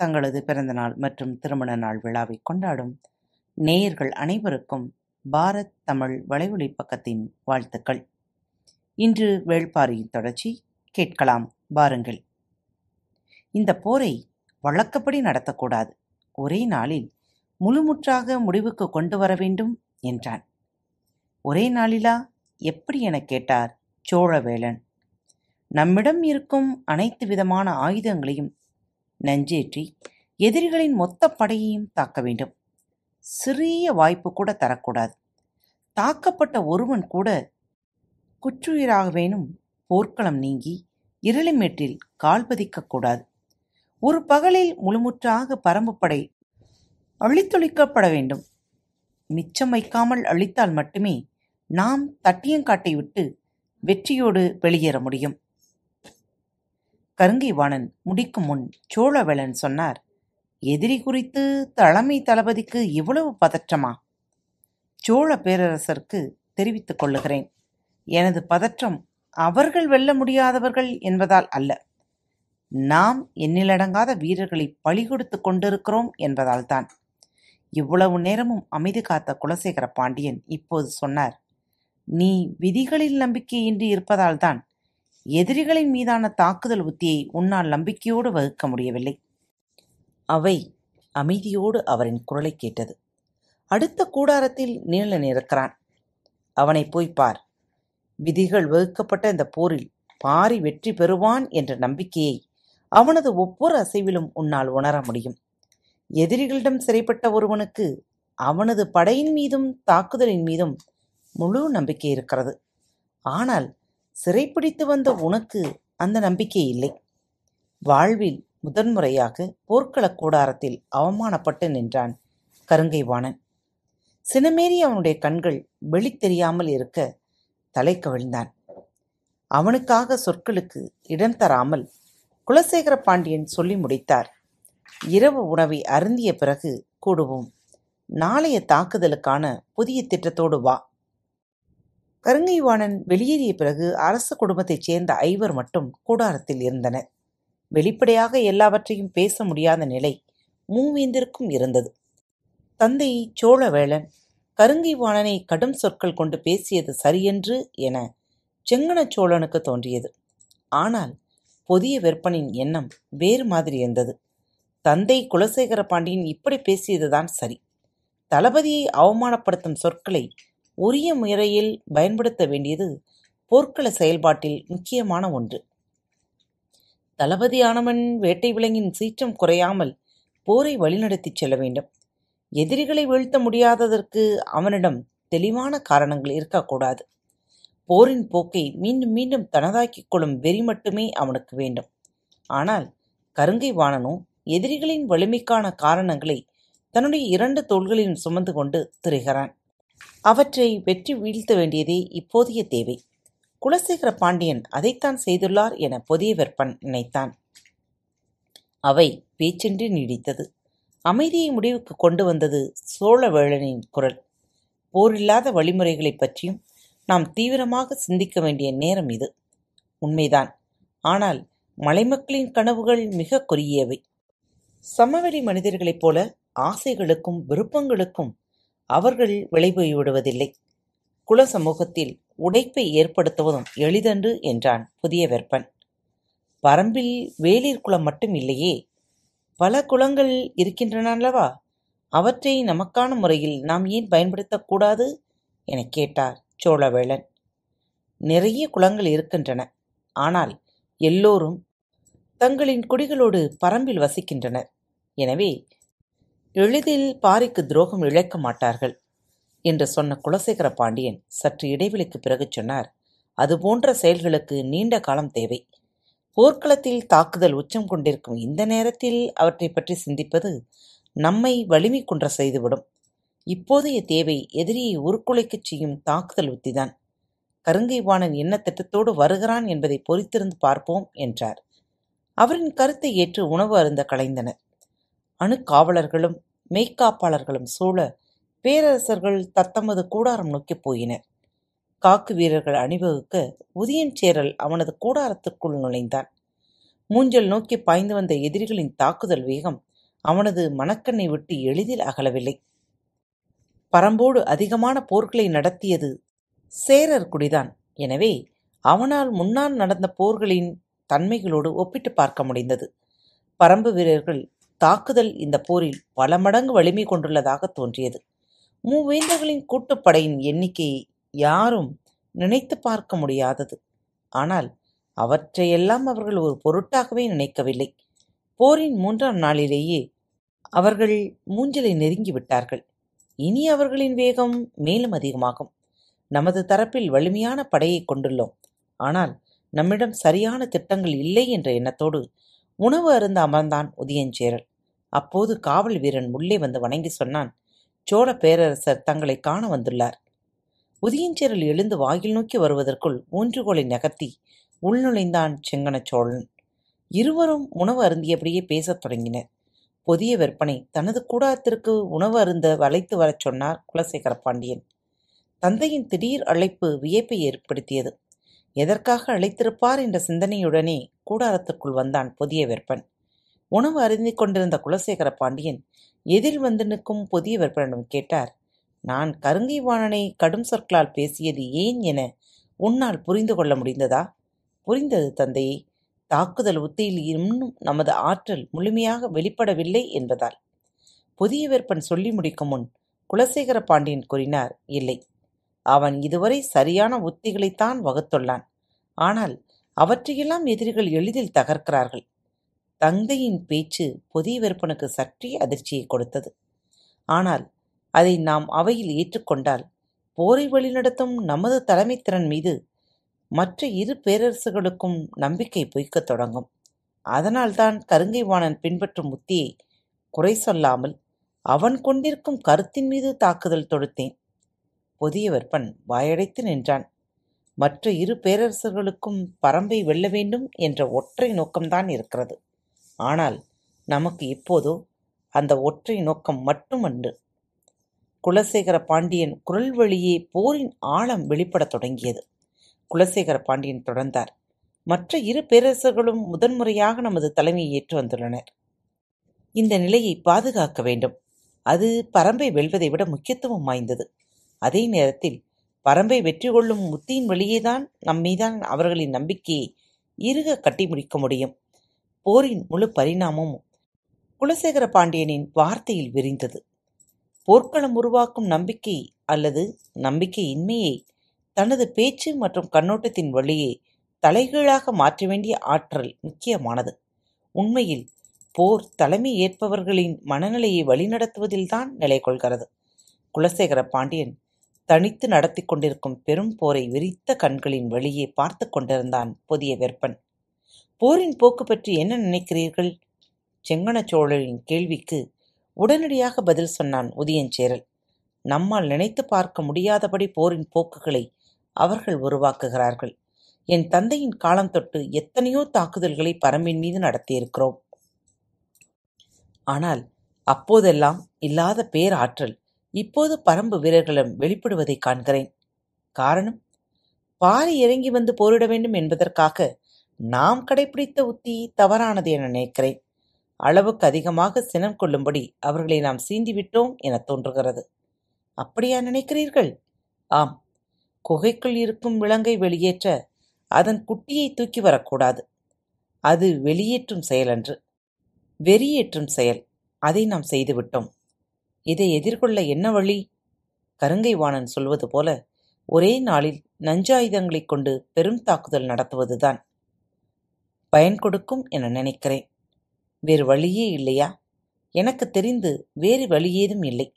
தங்களது பிறந்தநாள் மற்றும் திருமண நாள் விழாவை கொண்டாடும் நேயர்கள் அனைவருக்கும் பாரத் தமிழ் வலைவழி பக்கத்தின் வாழ்த்துக்கள். இன்று வேள்பாரியின் தொடர்ச்சி. கேட்கலாம் பாருங்கள் இந்த போரை வழக்கப்படி நடத்தக்கூடாது. ஒரே நாளில் முழுமுற்றாக முடிவுக்கு கொண்டு வர வேண்டும் என்றான். ஒரே நாளிலா? எப்படி எனக் கேட்டார் சோழவேளன் நம்மிடம் இருக்கும் அனைத்து விதமான ஆயுதங்களையும் நஞ்சேற்றி எதிரிகளின் மொத்த படையையும் தாக்க வேண்டும். சிறிய வாய்ப்பு கூட தரக்கூடாது. தாக்கப்பட்ட ஒருவன் கூட குற்றுயிராகவேனும் போர்க்களம் நீங்கி இருளிமேட்டில் கால் பதிக்கக்கூடாது ஒரு பகலில் முழுமுற்றாக பரம்புப்படை அழித்தொழிக்கப்பட வேண்டும். மிச்சம் வைக்காமல் அழித்தால் மட்டுமே நாம் தட்டியங்காட்டை விட்டு வெற்றியோடு வெளியேற முடியும். கருங்கைவாணன் முடிக்கும் முன் சோழவேளன் சொன்னார் எதிரி குறித்து தலைமை தளபதிக்கு இவ்வளவு பதற்றமா? சோழ பேரரசருக்கு தெரிவித்துக் கொள்ளுகிறேன். எனது பதற்றம் அவர்கள் வெல்ல முடியாதவர்கள் என்பதால் அல்ல. நாம் எண்ணிலடங்காத வீரர்களை பழிகொடுத்து கொண்டிருக்கிறோம் என்பதால்தான். இவ்வளவு நேரமும் அமைதி காத்த குலசேகர பாண்டியன் இப்போது சொன்னார் நீ விதிகளில் நம்பிக்கையின்றி இருப்பதால்தான் எதிரிகளின் மீதான தாக்குதல் உத்தியை உன்னால் நம்பிக்கையோடு வகுக்க முடியவில்லை. அவை அமைதியோடு அவரின் குரலை கேட்டது. அடுத்த கூடாரத்தில் நீளன் இருக்கிறான் அவனை போய் பார். விதிகள் வகுக்கப்பட்ட இந்த போரில் பாரி வெற்றி பெறுவான் என்ற நம்பிக்கையை அவனது ஒவ்வொரு அசைவிலும் உன்னால் உணர முடியும். எதிரிகளிடம் சிறைப்பட்ட ஒருவனுக்கு அவனது படையின் மீதும் தாக்குதலின் மீதும் முழு நம்பிக்கை இருக்கிறது. ஆனால் சிறைப்பிடித்து வந்த உனக்கு அந்த நம்பிக்கை இல்லை. வாழ்வில் முதன்முறையாக போர்க்களக் கூடாரத்தில் அவமானப்பட்டு நின்றான் கருங்கைவாணன் சினமேறி அவனுடைய கண்கள் வெளி தெரியாமல் இருக்க தலை கவிழ்ந்தான். அவனுக்காக சொற்களுக்கு இடம் தராமல் குலசேகர பாண்டியன் சொல்லி முடித்தார். இரவு உணவை அருந்திய பிறகு கூடுவோம். நாளைய தாக்குதலுக்கான புதிய திட்டத்தோடு வா. கருங்கைவாணன் வெளியேறிய பிறகு அரச குடும்பத்தைச் சேர்ந்த ஐவர் மட்டும் கூடாரத்தில் இருந்தனர். வெளிப்படையாக எல்லாவற்றையும் பேச முடியாத நிலை மூவேந்திற்கும் இருந்தது. தந்தை சோழவேளன் கருங்கைவாணனை கடும் சொற்கள் கொண்டு பேசியது சரியென்று என செங்கன சோழனுக்கு தோன்றியது. ஆனால் புதிய வெப்பனின் எண்ணம் வேறு மாதிரி இருந்தது. தந்தை குலசேகர பாண்டியன் இப்படி பேசியதுதான் சரி. தளபதியை அவமானப்படுத்தும் சொற்களை உரிய முறையில் பயன்படுத்த வேண்டியது போர்க்கள செயல்பாட்டில் முக்கியமான ஒன்று. தளபதியானவன் வேட்டை விலங்கின் சீற்றம் குறையாமல் போரை வழிநடத்திச் செல்ல வேண்டும். எதிரிகளை வீழ்த்த முடியாததற்கு அவனிடம் தெளிவான காரணங்கள் இருக்கக்கூடாது. போரின் போக்கை மீண்டும் மீண்டும் தனதாக்கிக் கொள்ளும் வெறி மட்டுமே அவனுக்கு வேண்டும். ஆனால் கருங்கை வாணனோ எதிரிகளின் வலிமைக்கான காரணங்களை தன்னுடைய இரண்டு தோள்களிலும் சுமந்து கொண்டு திரிகிறான். அவற்றை வெற்றி வீழ்த்த வேண்டியதே இப்போதைய தேவை. குலசேகர பாண்டியன் அதைத்தான் செய்துள்ளார் என புதிய வெப்பன் நினைத்தான். அவை பேச்சின்றி நீடித்தது. அமைதியை முடிவுக்கு கொண்டு வந்தது சோழவேளனின் குரல். போரில்லாத வழிமுறைகளைப் பற்றியும் நாம் தீவிரமாக சிந்திக்க வேண்டிய நேரம் இது. உண்மைதான். ஆனால் மலைமக்களின் கனவுகள் மிக குறுகியவை. சமவெளி மனிதர்களைப் போல ஆசைகளுக்கும் விருப்பங்களுக்கும் அவர்கள் விளைபோய் விடுவதில்லை. குல சமூகத்தில் உடைப்பை ஏற்படுத்துவதும் எளிதன்று என்றான் புதிய வெப்பன் பரம்பில் வேளிர் குளம் மட்டும் இல்லையே பல குளங்கள் இருக்கின்றன அல்லவா அவற்றை நமக்கான முறையில் நாம் ஏன் பயன்படுத்தக்கூடாது எனக் கேட்டார் சோழவேளன். நிறைய குளங்கள் இருக்கின்றன ஆனால் எல்லோரும் தங்களின் குடிகளோடு பரம்பில் வசிக்கின்றனர். எனவே எளிதில் பாரிக்கு துரோகம் இழைக்க மாட்டார்கள் என்று சொன்ன குலசேகர பாண்டியன் சற்று இடைவெளிக்கு பிறகு சொன்னார் அதுபோன்ற செயல்களுக்கு நீண்ட காலம் தேவை. போர்க்களத்தில் தாக்குதல் உச்சம் கொண்டிருக்கும் இந்த நேரத்தில் அவற்றைப் பற்றி சிந்திப்பது நம்மை வலிமை குன்ற செய்துவிடும். இப்போதைய தேவை எதிரியை உருக்குலைக்கச் செய்யும் தாக்குதல் உத்திதான். கருங்கைவாணன் என்ன திட்டத்தோடு வருகிறான் என்பதை பொறித்திருந்து பார்ப்போம் என்றார். அவரின் கருத்தை ஏற்று உணவு அருந்த கலைந்தனர். அணுக்காவலர்களும் மெய்க்காப்பாளர்களும் சூழ பேரரசர்கள் தத்தமது கூடாரம் நோக்கிப் போயினர். காக்கு வீரர்கள் அணிவகுக்க உதயன் சேரல் அவனது கூடாரத்துக்குள் நுழைந்தான். மூஞ்சல் நோக்கி பாய்ந்து வந்த எதிரிகளின் தாக்குதல் வேகம் அவனது மனக்கண்ணை விட்டு எளிதில் அகலவில்லை. பரம்போடு அதிகமான போர்களை நடத்தியது சேரர் குடிதான். எனவே அவனால் முன்னால் நடந்த போர்களின் தன்மைகளோடு ஒப்பிட்டு பார்க்க முடிந்தது. பரம்பு வீரர்கள் தாக்குதல் இந்த போரில் பல மடங்கு வலிமை கொண்டுள்ளதாக தோன்றியது. மூவேந்தர்களின் கூட்டுப்படையின் எண்ணிக்கையை யாரும் நினைத்து பார்க்க முடியாதது. ஆனால் அவற்றையெல்லாம் அவர்கள் ஒரு பொருட்டாகவே நினைக்கவில்லை. போரின் மூன்றாம் நாளிலேயே அவர்கள் மூஞ்சலை நெருங்கி விட்டார்கள். இனி அவர்களின் வேகம் மேலும் அதிகமாகும். நமது தரப்பில் வலிமையான படையை கொண்டுள்ளோம். ஆனால் நம்மிடம் சரியான திட்டங்கள் இல்லை என்ற எண்ணத்தோடு உணவு அருந்த அமர்ந்தான் உதயஞ்சேரல். அப்போது காவல் வீரன் உள்ளே வந்து வணங்கி சொன்னான் சோழ பேரரசர் தங்களை காண வந்துள்ளார். உதயஞ்சேரல் எழுந்து வாயில் நோக்கி வருவதற்குள் ஊன்றுகோலை நகர்த்தி உள்நுழைந்தான் செங்கனச் சோழன். இருவரும் உணவு அருந்தியபடியே பேசத் தொடங்கினர். புதிய விற்பனை தனது கூடாரத்திற்கு உணவு அருந்த வளைத்து வரச் சொன்னார் குலசேகர பாண்டியன். தந்தையின் திடீர் அழைப்பு வியப்பை ஏற்படுத்தியது. எதற்காக அழைத்திருப்பார் என்ற சிந்தனையுடனே கூடாரத்துக்குள் வந்தான் புதிய வெப்பன் உணவு அருந்திக் கொண்டிருந்த குலசேகர பாண்டியன் எதில் வந்து நிற்கும் புதிய வெப்பனிடம் கேட்டார் நான் கருங்கை வாணனை கடும் சொற்களால் பேசியது ஏன் என உன்னால் புரிந்து கொள்ள முடிந்ததா? புரிந்தது தந்தையே தாக்குதல் உத்தியில் இன்னும் நமது ஆற்றல் முழுமையாக வெளிப்படவில்லை என்பதால். புதிய வெப்பன் சொல்லி முடிக்கும் முன் குலசேகர பாண்டியன் கூறினார் இல்லை அவன் இதுவரை சரியான உத்திகளைத்தான் வகுத்துள்ளான். ஆனால் அவற்றையெல்லாம் எதிரிகள் எளிதில் தகர்க்கிறார்கள். தந்தையின் பேச்சு புதிய விற்பனுக்கு சற்றே அதிர்ச்சியை கொடுத்தது. ஆனால் அதை நாம் அவையில் ஏற்றுக்கொண்டால் போரை வழிநடத்தும் நமது தலைமைத்திறன் மீது மற்ற இரு பேரரசுகளுக்கும் நம்பிக்கை பொய்க்கத் தொடங்கும். அதனால்தான் கருங்கைவாணன் பின்பற்றும் உத்தியை குறை சொல்லாமல் அவன் கொண்டிருக்கும் கருத்தின் மீது தாக்குதல் தொடுத்தேன். புதிய வெப்பன் வாயடைத்து நின்றான். மற்ற இரு பேரரசர்களுக்கும் பரம்பை வெல்ல வேண்டும் என்ற ஒற்றை நோக்கம்தான் இருக்கிறது. ஆனால் நமக்கு இப்போதோ அந்த ஒற்றை நோக்கம் மட்டுமன்று. குலசேகர பாண்டியன் குரல் வழியே போரின் ஆழம் வெளிப்படத் தொடங்கியது. குலசேகர பாண்டியன் தொடர்ந்தார். மற்ற இரு பேரரசர்களும் முதன்முறையாக நமது தலைமையை ஏற்று வந்துள்ளனர். இந்த நிலையை பாதுகாக்க வேண்டும். அது பரம்பை வெல்வதை விட முக்கியத்துவம் வாய்ந்தது. அதே நேரத்தில் பரம்பை வெற்றி கொள்ளும் உத்தியின் வழியேதான் நம்மீதான் அவர்களின் நம்பிக்கையை இறுக கட்டி முடிக்க முடியும். போரின் முழு பரிணாமமும் குலசேகர பாண்டியனின் வார்த்தையில் விரிந்தது. போர்க்களம் உருவாக்கும் நம்பிக்கை அல்லது நம்பிக்கையின்மையை தனது பேச்சு மற்றும் கண்ணோட்டத்தின் வழியே தலைகீழாக மாற்ற வேண்டிய ஆற்றல் முக்கியமானது. உண்மையில் போர் தலைமை ஏற்பவர்களின் மனநிலையை வழிநடத்துவதில்தான் நிலை கொள்கிறது குலசேகர பாண்டியன் தனித்து நடத்தி கொண்டிருக்கும் பெரும் போரை விரித்த கண்களின் வழியே பார்த்து கொண்டிருந்தான் புதிய வெப்பன் போரின் போக்கு பற்றி என்ன நினைக்கிறீர்கள்? செங்கணச் சோழரின் கேள்விக்கு உடனடியாக பதில் சொன்னான் உதயஞ்சேரல். நம்மால் நினைத்து பார்க்க முடியாதபடி போரின் போக்குகளை அவர்கள் உருவாக்குகிறார்கள். என் தந்தையின் காலம் தொட்டு எத்தனையோ தாக்குதல்களை பரம்பின் மீது நடத்தியிருக்கிறோம். ஆனால் அப்போதெல்லாம் இல்லாத பேராற்றல் இப்போது பரம்பு வீரர்களிடம் வெளிப்படுவதை காண்கிறேன். காரணம் பாரி இறங்கி வந்து போரிட வேண்டும் என்பதற்காக நாம் கடைபிடித்த உத்தி தவறானது என நினைக்கிறேன். அளவுக்கு அதிகமாக சினம் கொள்ளும்படி அவர்களை நாம் சீண்டிவிட்டோம் என தோன்றுகிறது. அப்படியா நினைக்கிறீர்கள்? ஆம். குகைக்குள் இருக்கும் விலங்கை வெளியேற்ற அதன் குட்டியை தூக்கி வரக்கூடாது. அது வெளியேற்றும் செயலன்று. வெறியேற்றும் செயல். அதை நாம் செய்துவிட்டோம். இதை எதிர்கொள்ள என்ன வழி? கருங்கை வாணன் சொல்வது போல ஒரே நாளில் நஞ்சாயுதங்களைக் கொண்டு பெரும் தாக்குதல் நடத்துவதுதான். பயன் கொடுக்கும் என நினைக்கிறேன். வேறு வழியே இல்லையா? எனக்கு தெரிந்து வேறு வழியேதும் இல்லை.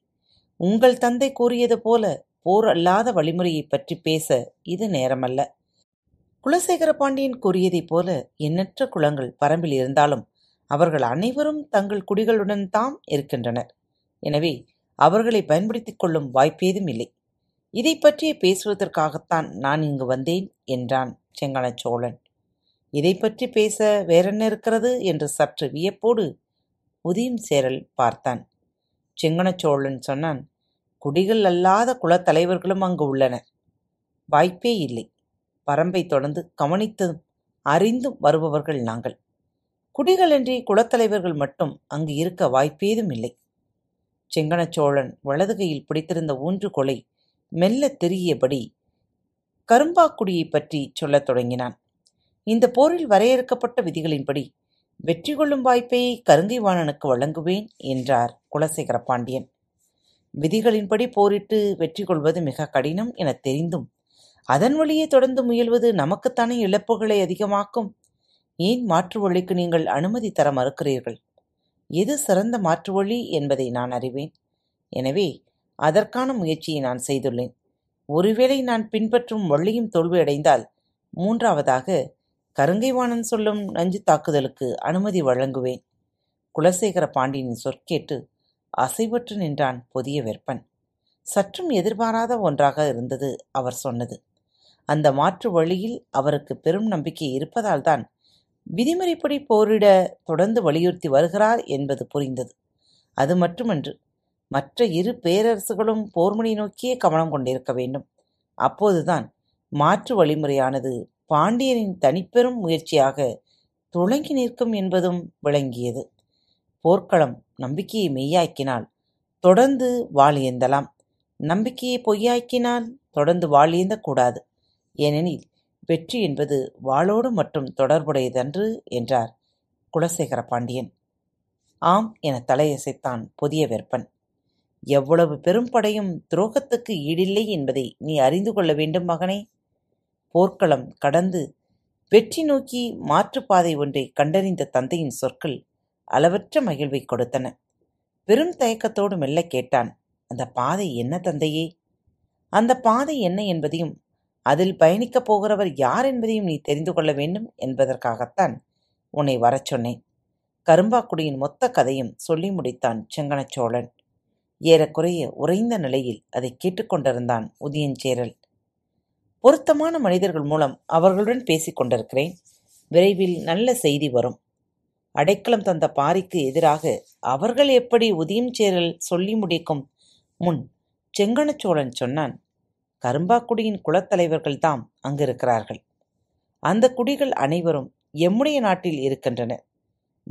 உங்கள் தந்தை கூறியது போல போர் அல்லாத வழிமுறையைப் பற்றி பேச இது நேரமல்ல. குலசேகர பாண்டியன் கூறியதைப் போல எண்ணற்ற குளங்கள் பரம்பில் இருந்தாலும் அவர்கள் அனைவரும் தங்கள் குடிகளுடன் தாம் இருக்கின்றனர். எனவே அவர்களை பயன்படுத்திக் கொள்ளும் வாய்ப்பேதும் இல்லை. இதை பற்றியே பேசுவதற்காகத்தான் நான் இங்கு வந்தேன் என்றான் செங்கன சோழன் இதை பற்றி பேச வேறென்ன இருக்கிறது? என்று சற்று வியப்போடு உதயம் சேரல் பார்த்தான். செங்கனச்சோழன் சொன்னான் குடிகள் அல்லாத குலத்தலைவர்களும் அங்கு உள்ளனர். வாய்ப்பே இல்லை. பரம்பை தொடர்ந்து கவனித்ததும் அறிந்தும் வருபவர்கள் நாங்கள். குடிகளின்றி குலத்தலைவர்கள் மட்டும் அங்கு இருக்க வாய்ப்பேதும் இல்லை. செங்கணச்சோழன் வலது கையில் பிடித்திருந்த ஊன்றுகோலை மெல்ல தெரியபடி கரும்பாக்குடியை பற்றி சொல்லத் தொடங்கினான். இந்த போரில் வரையறுக்கப்பட்ட விதிகளின்படி வெற்றி கொள்ளும் வாய்ப்பை கருங்கைவாணனுக்கு வழங்குவேன் என்றார் குலசேகர பாண்டியன் விதிகளின்படி போரிட்டு வெற்றி கொள்வது மிக கடினம் எனத் தெரிந்தும் அதன் வழியே தொடர்ந்து முயல்வது நமக்குத்தானே இழப்புகளை அதிகமாக்கும்? ஏன் மாற்று வழிக்கு நீங்கள் அனுமதி தர மறுக்கிறீர்கள்? எது சிறந்த மாற்று வழி என்பதை நான் அறிவேன். எனவே அதற்கான முயற்சியை நான் செய்துள்ளேன். ஒருவேளை நான் பின்பற்றும் வழியும் தோல்வியடைந்தால் மூன்றாவதாக கருங்கைவாணன் சொல்லும் நஞ்சு தாக்குதலுக்கு அனுமதி வழங்குவேன். குலசேகர பாண்டியனின் சொற்கேட்டு அசைவற்று நின்றான் புதிய வெப்பன் சற்றும் எதிர்பாராத ஒன்றாக இருந்தது அவர் சொன்னது. அந்த மாற்று வழியில் அவருக்கு பெரும் நம்பிக்கை இருப்பதால்தான் விதிமுறைப்படி போரிட தொடர்ந்து வலியுறுத்தி வருகிறார் என்பது புரிந்தது. அது மட்டுமன்று மற்ற இரு பேரரசுகளும் போர்முனை நோக்கியே கவனம் கொண்டிருக்க வேண்டும். அப்போதுதான் மாற்று வழிமுறையானது பாண்டியனின் தனிப்பெரும் முயற்சியாக துளங்கி நிற்கும் என்பதும் விளங்கியது. போர்க்களம் நம்பிக்கையை மெய்யாக்கினால் தொடர்ந்து வாழியந்தலாம் நம்பிக்கையை பொய்யாக்கினால் தொடர்ந்து வாழியந்த கூடாது ஏனெனில் வெற்றி என்பது வாளோடு மட்டும் தொடர்புடையதன்று என்றார் குலசேகர பாண்டியன் ஆம் என தலையசைத்தான் புதிய வெப்பன் எவ்வளவு பெரும் படையும் துரோகத்துக்கு ஈடில்லை என்பதை நீ அறிந்து கொள்ள வேண்டும் மகனே. போர்க்களம் கடந்து வெற்றி நோக்கி மாற்றுப்பாதை ஒன்றை கண்டறிந்த தந்தையின் சொற்கள் அளவற்ற மகிழ்வை கொடுத்தன. பெரும் தயக்கத்தோடு மெல்ல கேட்டான் அந்த பாதை என்ன தந்தையே? அந்த பாதை என்ன என்பதையும் அதில் பயணிக்கப் போகிறவர் யார் என்பதையும் நீ தெரிந்து கொள்ள வேண்டும் என்பதற்காகத்தான் உன்னை வரச் சொன்னேன். கரும்பாக்குடியின் மொத்த கதையும் சொல்லி முடித்தான் செங்கனச்சோழன். ஏறக்குறைய உறைந்த நிலையில் அதை கேட்டுக்கொண்டிருந்தான் உதியஞ்சேரல். பொருத்தமான மனிதர்கள் மூலம் அவர்களுடன் பேசிக்கொண்டிருக்கிறேன் விரைவில் நல்ல செய்தி வரும். அடைக்கலம் தந்த பாரிக்கு எதிராக அவர்கள் எப்படி உதியம் சேரல் சொல்லி முடிக்கும்? முன் செங்கணச்சோழன் சொன்னான். கரும்பாக்குடியின் குலத்தலைவர்கள் தாம் அங்கிருக்கிறார்கள். அந்த குடிகள் அனைவரும் எம்முடைய நாட்டில் இருக்கின்றன.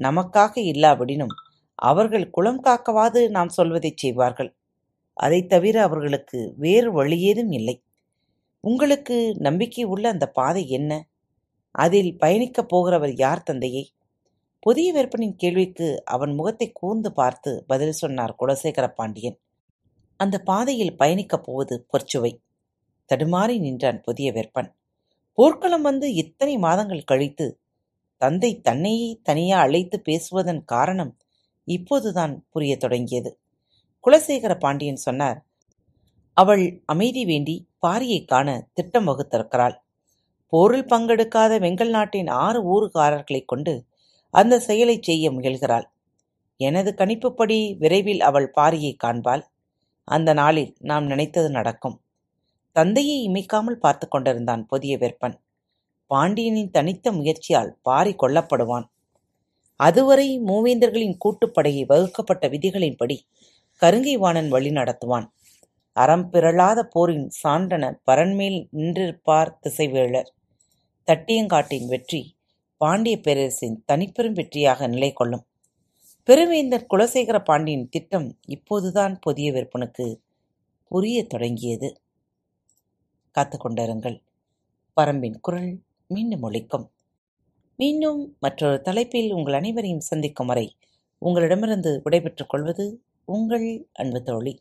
நமக்காக இல்லாவிடினும் அவர்கள் குலம் காக்கவாது நாம் சொல்வதைச் செய்வார்கள். அதைத் தவிர அவர்களுக்கு வேறு வழியேதும் இல்லை. உங்களுக்கு நம்பிக்கை உள்ள அந்த பாதை என்ன? அதில் பயணிக்கப் போகிறவர் யார் தந்தையே? புதிய வெப்பனின் கேள்விக்கு அவன் முகத்தை கூர்ந்து பார்த்து பதில் சொன்னார் குலசேகர பாண்டியன். அந்த பாதையில் பயணிக்கப் போவது பொற்சுவை. தடுமாறி நின்றான் புதிய வெப்பன். போர்க்களம் வந்து இத்தனை மாதங்கள் கழித்து தந்தை தன்னையே தனியா அழைத்து பேசுவதன் காரணம் இப்போதுதான் புரிய தொடங்கியது. குலசேகர பாண்டியன் சொன்னார் அவள் அமைதி வேண்டி பாரியைக் காண திட்டம் வகுத்திருக்கிறாள். போரில் பங்கெடுக்காத வெங்கல் நாட்டின் ஆறு ஊருக்காரர்களைக் கொண்டு அந்த செயலைச் செய்ய முயல்கிறாள். எனது கணிப்புப்படி விரைவில் அவள் பாரியைக் காண்பாள். அந்த நாளில் நாம் நினைத்தது நடக்கும். தந்தையை இமைக்காமல் பார்த்து கொண்டிருந்தான் புதிய வெப்பன் பாண்டியனின் தனித்த முயற்சியால் பாரி கொல்லப்படுவான். அதுவரை மூவேந்தர்களின் கூட்டுப்படையை வகுக்கப்பட்ட விதிகளின்படி கருங்கை வாணன் வழி நடத்துவான். அறம்பிரளாத போரின் சான்றன பரன்மேல் நின்றிருப்பார் திசைவேளர் தட்டியங்காட்டின் வெற்றி பாண்டிய பேரரசின் தனிப்பெரும் வெற்றியாக நிலை கொள்ளும் பெருவேந்தர் குலசேகர பாண்டியின் திட்டம் இப்போதுதான் புதிய விற்பனுக்கு புரிய தொடங்கியது. காத்துக்கொண்டிருங்கள். பரம்பின் குரல் மீண்டும் ஒழிக்கும் மீண்டும் மற்றொரு தலைப்பில் உங்கள் அனைவரையும் சந்திக்கும் வரை உங்களிடமிருந்து விடைபெற்றுக் கொள்வது உங்கள் அன்பு தோழி.